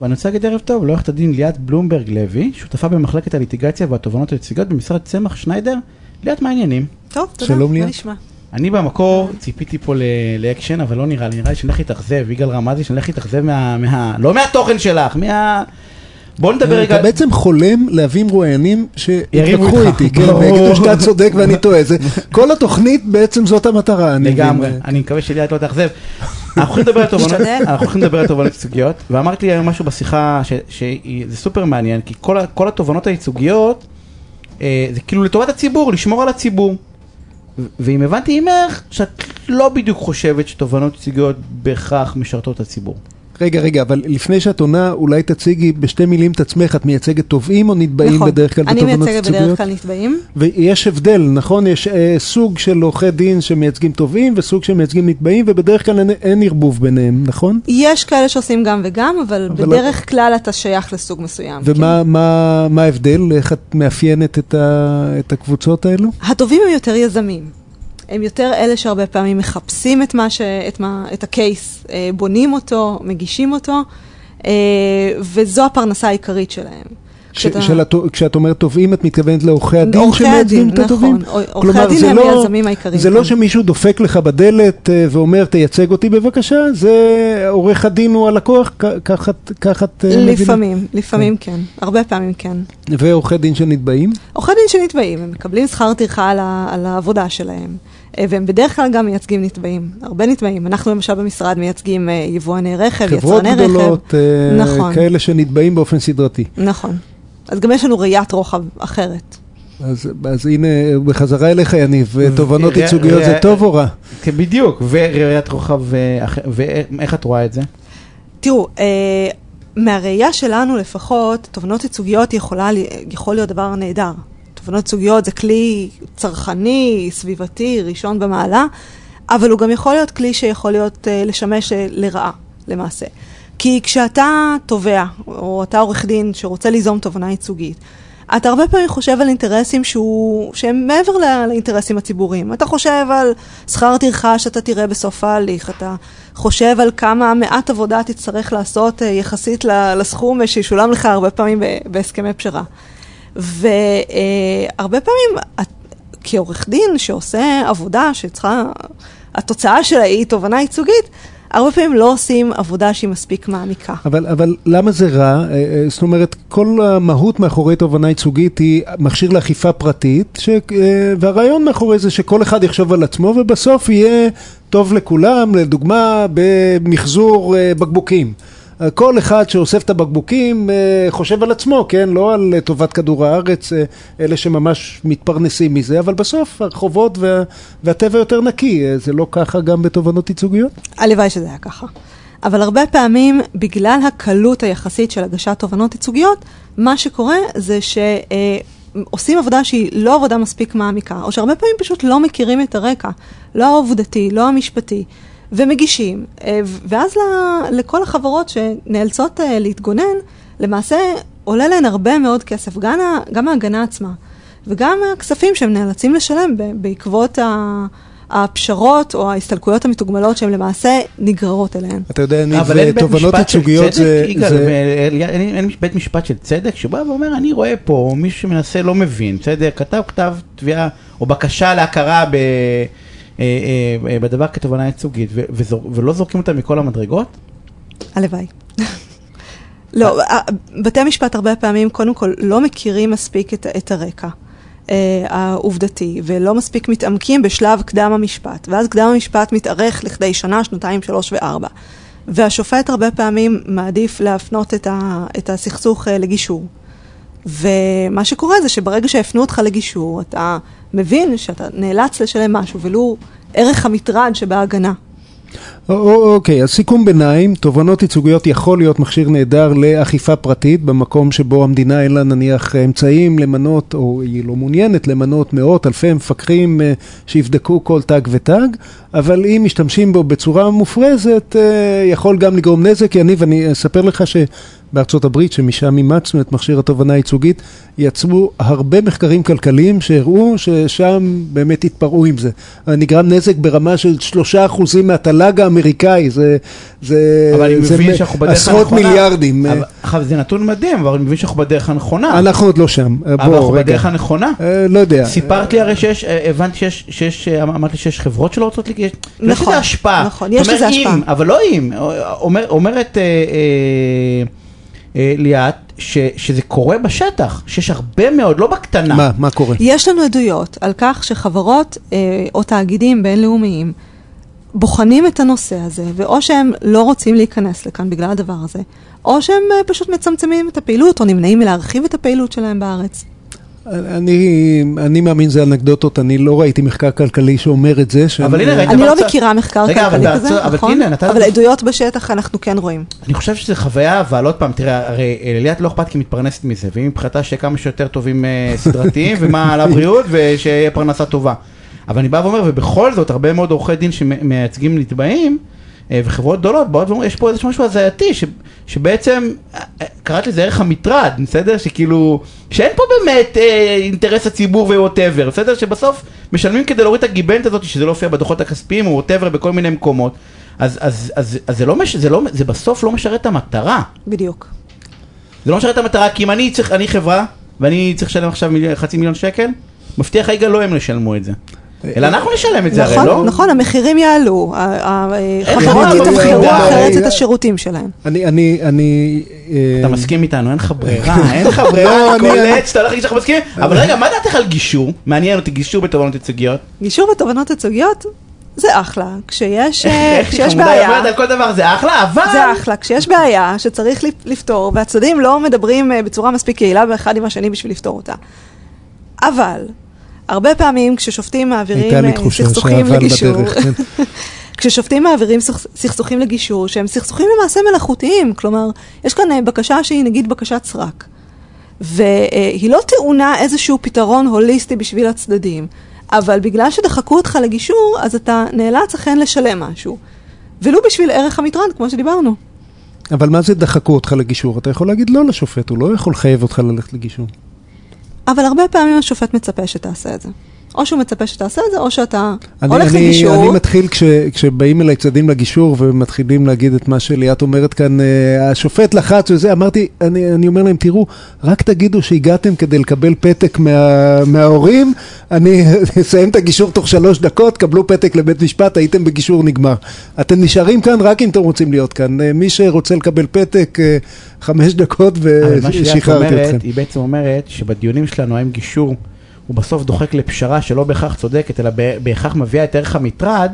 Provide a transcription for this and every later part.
ואני רוצה להגיד ערב טוב לעורכת הדין ליאת בלומברג לוי, שותפה במחלקת הליטיגציה והתובנות הייצוגיות במשרד צמח שניידר. ליאת, מה העניינים? טוב, תודה, שלום, מה ליאת. נשמע? אני במקור ציפיתי פה ל- לאקשן, אבל לא נראה לי, נראה לי שאני הולך להתאכזב, יגאל רמזי, שאני הולך להתאכזב מה... מה... לא מהתוכן שלך, מה... בוא נדבר רגע... אתה בעצם חולם להביא מרואיינים שיתווכחו. איתי, כן. ויגידו שאתה צודק ואני טועה. כל התוכנית בעצם זאת המטרה. אני לגמרי. אני מקווה שליאת לא תאכזב. אנחנו הולכים לדבר על תובנות, נשתדל. אנחנו הולכים לדבר על תובנות ייצוגיות, ואמרת לי היום משהו בשיחה ש- שזה סופר מעניין, כי כל התובנות הייצוגיות, אה, זה כאילו לטובת הציבור, לשמור על הציבור. ואם הבנתי ממך, שאת לא בדיוק חושבת שתובנות ייצוגיות בהכרח משרתות את הציבור. רגע, רגע, אבל לפני שאת עונה, אולי תציגי בשתי מילים את עצמך. את מייצגת תובעים או נתבעים נכון, בדרך כלל אני בתובנות מייצגת ייצוגיות? בדרך כלל נתבעים. ויש הבדל, נכון? יש אה, סוג של עורכי דין שמייצגים תובעים וסוג שמייצגים נתבעים, ובדרך כלל אין, אין ערבוב ביניהם, נכון? יש כאלה שעושים גם וגם, אבל אבל בדרך כלל אתה שייך לסוג מסוים. ומה מה, מה ההבדל? איך את מאפיינת את, ה, את הקבוצות האלו? כן. הטובים הם יותר יזמים. הם יותר אלה שהרבה פעמים מחפשים את, מה ש... את, מה... את הקייס, אה, בונים אותו, מגישים אותו, אה, וזו הפרנסה העיקרית שלהם. כשאתה- של הת... כשאת אומרת תובעים, את מתכוונת לעורכי הדין שמייצגים את התובעים? נכון. עורכי הדין הם לא- היזמים העיקריים זה לא כאן. שמישהו דופק לך בדלת אה, ואומר, תייצג אותי בבקשה, זה עורך הדין הוא הלקוח, ככה את- מבינה? לפעמים, לפעמים כן. הרבה פעמים כן. ועורכי דין שנתבעים? עורכי דין שנתבעים, הם מקבלים שכר טרחה על, ה, על העבודה שלהם, והם בדרך כלל גם מייצגים נתבעים, הרבה נתבעים. אנחנו למשל במשרד מייצגים אה, יבואני רכב, חברות יצרני רכב. גדולות, אה, נכון. כאלה שנתבעים באופן סדרתי. נכון. אז גם יש לנו ראיית רוחב אחרת. אז, אז הנה, בחזרה אליך יניב, תובנות ר- ייצוגיות זה ר- טוב או רע? כן, בדיוק, וראיית רוחב, אה, ואיך את רואה את זה? תראו, אה, מהראייה שלנו לפחות, תובנות ייצוגיות יכולה, יכול להיות דבר נהדר. תובנות ייצוגיות זה כלי צרכני, סביבתי, ראשון במעלה, אבל הוא גם יכול להיות כלי שיכול להיות, אה, לשמש אה, לרעה, למעשה. כי כשאתה תובע, או אתה עורך דין שרוצה ליזום תובנה ייצוגית, אתה הרבה פעמים חושב על אינטרסים שהוא, שהם מעבר ל- לאינטרסים הציבוריים. אתה חושב על שכר טרחה שאתה תראה בסוף ההליך, אתה חושב על כמה מעט עבודה תצטרך לעשות אה, יחסית לסכום שישולם לך הרבה פעמים בהסכמי פשרה. והרבה פעמים, כעורך דין שעושה עבודה שצריכה, התוצאה שלה היא תובנה ייצוגית, הרבה פעמים לא עושים עבודה שהיא מספיק מעמיקה. אבל, אבל למה זה רע? אה, אה, זאת אומרת, כל המהות מאחורי תובענה ייצוגית היא מכשיר לאכיפה פרטית, ש, אה, והרעיון מאחורי זה שכל אחד יחשוב על עצמו ובסוף יהיה טוב לכולם, לדוגמה במחזור בקבוקים. כל אחד שאוסף את הבקבוקים אה, חושב על עצמו, כן? לא על אה, טובת כדור הארץ, אה, אלה שממש מתפרנסים מזה, אבל בסוף הרחובות וה, והטבע יותר נקי. זה לא ככה גם בתובענות ייצוגיות? הלוואי שזה היה ככה. אבל הרבה פעמים, בגלל הקלות היחסית של הגשת תובענות ייצוגיות, מה שקורה זה שעושים עבודה שהיא לא עבודה מספיק מעמיקה, או שהרבה פעמים פשוט לא מכירים את הרקע, לא העובדתי, לא המשפטי, ומגישים. אה, ואז ל- לכל החברות שנאלצות אה, להתגונן, למעשה עולה להן הרבה מאוד כסף, גם, גם ההגנה עצמה, וגם הכספים שהם נאלצים לשלם בעקבות ה... הפשרות או ההסתלקויות המתוגמלות שהן למעשה נגררות אליהן. אתה יודע, ניב, אבל אין בית תובענות משפט של ייצוגיות צדק, זה... אין אין בית משפט של צדק שבא ואומר, אני רואה פה מישהו שמנסה לא מבין, בסדר? כתב כתב תביעה או בקשה להכרה ב... אה, אה, אה, בדבר כתובענה ייצוגית, ולא זורקים אותה מכל המדרגות? הלוואי. לא, בתי המשפט הרבה פעמים קודם כל לא מכירים מספיק את, את הרקע אה, העובדתי, ולא מספיק מתעמקים בשלב קדם המשפט, ואז קדם המשפט מתארך לכדי שנה, שנתיים, שלוש וארבע. והשופט הרבה פעמים מעדיף להפנות את, ה, את הסכסוך אה, לגישור. ומה שקורה זה שברגע שהפנו אותך לגישור, אתה מבין שאתה נאלץ לשלם משהו, ולו ערך המטרד שבהגנה. אוקיי, אז סיכום ביניים, תובענות ייצוגיות יכול להיות מכשיר נהדר לאכיפה פרטית, במקום שבו המדינה אין לה נניח אמצעים למנות, או היא לא מעוניינת למנות מאות אלפי מפקחים אה, שיבדקו כל תג ותג, אבל אם משתמשים בו בצורה מופרזת, אה, יכול גם לגרום נזק. יניב, אני אספר לך שבארצות הברית, שמשם אימצנו את מכשיר התובענה הייצוגית, יצרו הרבה מחקרים כלכליים שהראו ששם באמת התפרעו עם זה. נגרם נזק ברמה של שלושה אחוזים מהתל"ג. אמריקאי, זה, זה, אבל אני זה מבין מ- שאנחנו בדרך עשרות הנכונה. מיליארדים. אבל- אבל זה נתון מדהים, אבל אני מבין שאנחנו בדרך הנכונה. אנחנו עוד לא שם, אבל בוא אנחנו רגע. בדרך הנכונה. אה, לא יודע. סיפרת לי הרי שיש, אה, הבנתי שיש, שיש, אה, אמרת לי שיש חברות שלא רוצות להגיש, יש נכון, לזה השפעה. נכון, יש לזה אם, השפעה. אבל לא אם, אומר, אומרת אה, אה, אה, ליאת ש, שזה קורה בשטח, שיש הרבה מאוד, לא בקטנה. מה, מה קורה? יש לנו עדויות על כך שחברות אה, או תאגידים בינלאומיים בוחנים את הנושא הזה, ואו שהם לא רוצים להיכנס לכאן בגלל הדבר הזה, או שהם אה, פשוט מצמצמים את הפעילות, או נמנעים מלהרחיב את הפעילות שלהם בארץ. אני, אני מאמין זה אנקדוטות, אני לא ראיתי מחקר כלכלי שאומר את זה. שאני- אבל הנה, ראית אני לא מכירה מחקר רגע, כלכלי כזה, אבל נכון? הנה, נתת- אבל עדויות בשטח אנחנו כן רואים. אני חושב שזו חוויה, אבל עוד פעם, תראה, הרי אה, ליאת לא אכפת כי מתפרנסת מזה, והיא מבחינתה שיהיה כמה שיותר טובים אה, סדרתיים, ומה על הבריאות, ושיהיה פרנסה טובה. אבל אני בא ואומר, ובכל זאת, הרבה מאוד עורכי דין שמייצגים נתבעים, אה, וחברות גדולות באות ואומרות, יש פה איזה משהו הזייתי, ש- שבעצם, אה, אה, קראת לזה ערך המטרד, בסדר? שכאילו, שאין פה באמת אה, אינטרס הציבור וווטאבר, בסדר? שבסוף משלמים כדי להוריד את הגיבנת הזאת, שזה לא הופיע בדוחות הכספיים או ווטאבר בכל מיני מקומות. אז, אז, אז, אז זה לא, מש, זה לא, זה בסוף לא משרת את המטרה. בדיוק. זה לא משרת את המטרה, כי אם אני צריך, אני חברה, ואני צריך לשלם עכשיו מיליון, חצי מיליון שקל, מבטיח יגאל לא הם ישלמו את זה. אלא אנחנו נשלם את זה, הרי נכון, לא? נכון, המחירים יעלו, החברות יתמחרו ברירה. אחרת את השירותים שלהם. אני, אני, אני... אה, אתה מסכים איתנו, אין לך ברירה, אין לך ברירה, לא, אני אני- קולט שאתה הולך להגיד שאנחנו מסכימים, אבל רגע, מה דעתך על גישור? מעניין אותי, גישור בתובענות ייצוגיות. גישור בתובענות ייצוגיות זה אחלה, כשיש, אה, איך היא כשיש חמודה, היא בעיה, אומרת על כל דבר, זה אחלה, אבל... זה אחלה, כשיש בעיה שצריך לפ- לפתור, והצדדים לא מדברים אה, בצורה מספיק יעילה באחד עם השני בשביל לפתור אותה. אבל, הרבה פעמים כששופטים מעבירים אה, סכסוכים לגישור, כן. כששופטים מעבירים סכס- סכסוכים לגישור, שהם סכסוכים למעשה מלאכותיים, כלומר, יש כאן אה, בקשה שהיא נגיד בקשת סרק, והיא לא טעונה איזשהו פתרון הוליסטי בשביל הצדדים, אבל בגלל שדחקו אותך לגישור, אז אתה נאלץ אכן לשלם משהו. ולו בשביל ערך המטרד, כמו שדיברנו. אבל מה זה דחקו אותך לגישור? אתה יכול להגיד לא לשופט, הוא לא יכול לחייב אותך ללכת לגישור. אבל הרבה פעמים השופט מצפה שתעשה את זה. או שהוא מצפה שתעשה את זה, או שאתה אני, הולך אני, לגישור. אני מתחיל כש, כשבאים אליי צדדים לגישור ומתחילים להגיד את מה שליאת אומרת כאן, אה, השופט לחץ וזה, אמרתי, אני, אני אומר להם, תראו, רק תגידו שהגעתם כדי לקבל פתק מה, מההורים, אני אסיים את הגישור תוך שלוש דקות, קבלו פתק לבית משפט, הייתם בגישור נגמר. אתם נשארים כאן רק אם אתם רוצים להיות כאן. אה, מי שרוצה לקבל פתק, אה, חמש דקות אבל מה שליאת ושחררתי אתכם. אומרת, היא בעצם אומרת שבדיונים שלנו האם גישור הוא בסוף דוחק לפשרה שלא בהכרח צודקת, אלא בהכרח מביאה את ערך המטרד,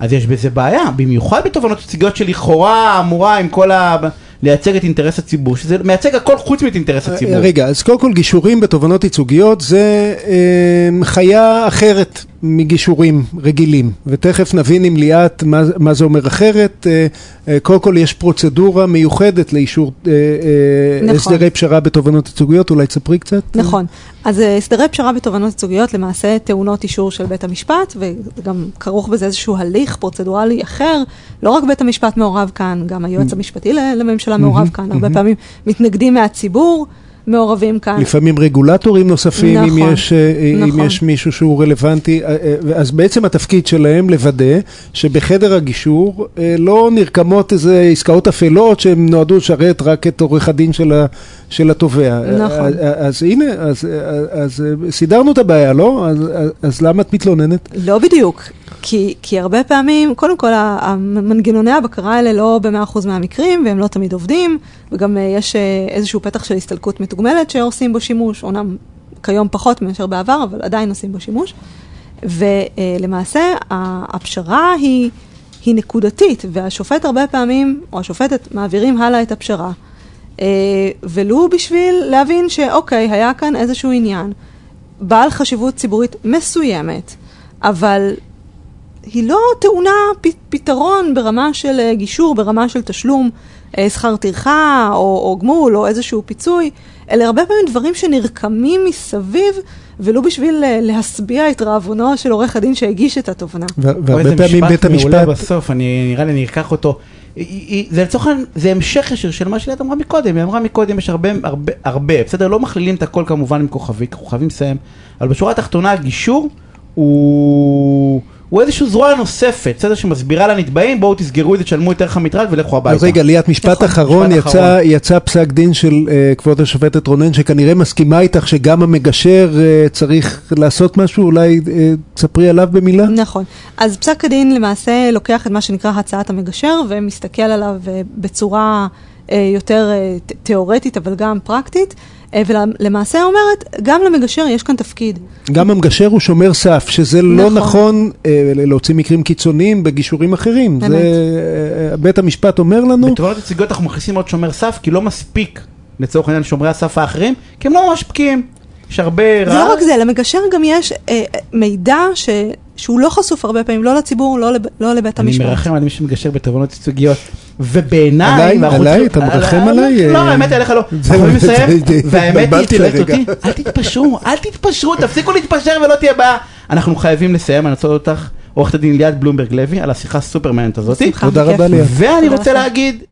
אז יש בזה בעיה, במיוחד בתובענות ייצוגיות שלכאורה אמורה עם כל ה... לייצג את אינטרס הציבור, שזה מייצג הכל חוץ מאת אינטרס הציבור. רגע, אז קודם כל גישורים בתובענות ייצוגיות זה אה, חיה אחרת מגישורים רגילים, ותכף נבין עם ליאת מה, מה זה אומר אחרת. אה, אה, קודם כל יש פרוצדורה מיוחדת לאישור אה, נכון. הסדרי פשרה בתובענות ייצוגיות, אולי תספרי קצת? נכון. אז הסדרי פשרה בתובענות ייצוגיות למעשה טעונות אישור של בית המשפט, וגם כרוך בזה איזשהו הליך פרוצדורלי אחר. לא רק בית המשפט מעורב כאן, גם היועץ המשפטי ל- לממשלה מעורב כאן. הרבה פעמים מתנגדים מהציבור מעורבים כאן. לפעמים רגולטורים נוספים, אם, נכון, יש, אה, אם נכון. יש מישהו שהוא רלוונטי, אה, אה, אז בעצם התפקיד שלהם לוודא שבחדר הגישור אה, לא נרקמות איזה עסקאות אפלות שהן נועדו לשרת רק את עורך הדין של, ה, של התובע. נכון. אה, אה, אז הנה, אז, אה, אז אה, סידרנו את הבעיה, לא? אז, אז, אז למה את מתלוננת? לא בדיוק, כי, כי הרבה פעמים, קודם כל, המנגנוני הבקרה האלה לא ב-100% מהמקרים, והם לא תמיד עובדים, וגם יש איזשהו פתח של הסתלקות מתוגמלת שעושים בו שימוש, אומנם כיום פחות מאשר בעבר, אבל עדיין עושים בו שימוש. ולמעשה, הפשרה היא, היא נקודתית, והשופט הרבה פעמים, או השופטת, מעבירים הלאה את הפשרה. אה, ולו בשביל להבין שאוקיי, היה כאן איזשהו עניין, בעל חשיבות ציבורית מסוימת, אבל היא לא טעונה פתרון ברמה של אה, גישור, ברמה של תשלום אה, שכר טרחה או, או גמול או איזשהו פיצוי, אלה הרבה פעמים דברים שנרקמים מסביב, ולו בשביל אה, להשביע את רעבונו של עורך הדין שהגיש את התובנה. והרבה פעמים בית משפט מעולה המשפט... בסוף, אני, נראה לי אני אקח אותו. זה לצורך העניין, זה המשך ישיר של מה שליאת אמרה מקודם, היא אמרה מקודם, יש הרבה, הרבה, הרבה, בסדר? לא מכלילים את הכל כמובן עם כוכבי, כוכבים מסיים, אבל בשורה התחתונה הגישור הוא, הוא איזשהו זרוע נוספת, בסדר, שמסבירה לנתבעים, בואו תסגרו את זה, תשלמו את ערך המטרד ולכו הביתה. אז רגע, ליאת, משפט נכון, אחרון, יצא, פסק דין של אה, כבוד השופטת רונן, שכנראה מסכימה איתך שגם המגשר אה, צריך לעשות משהו, אולי אה, תספרי עליו במילה? נכון. אז פסק הדין למעשה לוקח את מה שנקרא הצעת המגשר ומסתכל עליו בצורה יותר תיאורטית אבל גם פרקטית, ולמעשה אומרת, גם למגשר יש כאן תפקיד. גם המגשר הוא שומר סף, שזה לא נכון. נכון אה, להוציא מקרים קיצוניים בגישורים אחרים. אמת. זה, אה, בית המשפט אומר לנו, בתובנות ייצוגיות אנחנו מכניסים עוד שומר סף, כי לא מספיק לצורך העניין שומרי הסף האחרים, כי הם לא ממש בקיאים. יש הרבה זה רע. לא רק זה, למגשר גם יש אה, מידע ש... שהוא לא חשוף הרבה פעמים, לא לציבור, לא, לב... לא לבית אני המשפט. מרחם על מי שמגשר בתובנות ייצוגיות. ובעיניי, עליי? עליי? אתה מרחם על- עליי? לא, אה, האמת עליך לא. זה- אנחנו זה- והאמת היא, צועקת. אותי, אל תתפשרו, אל תתפשרו, תפסיקו להתפשר ולא תהיה בעיה. אנחנו חייבים לסיים, אני רוצה אותך, עורכת הדין ליאת בלומברג לוי, על השיחה הסופר מעניינת הזאת. תודה. רבה, ליאת. ואני רוצה. להגיד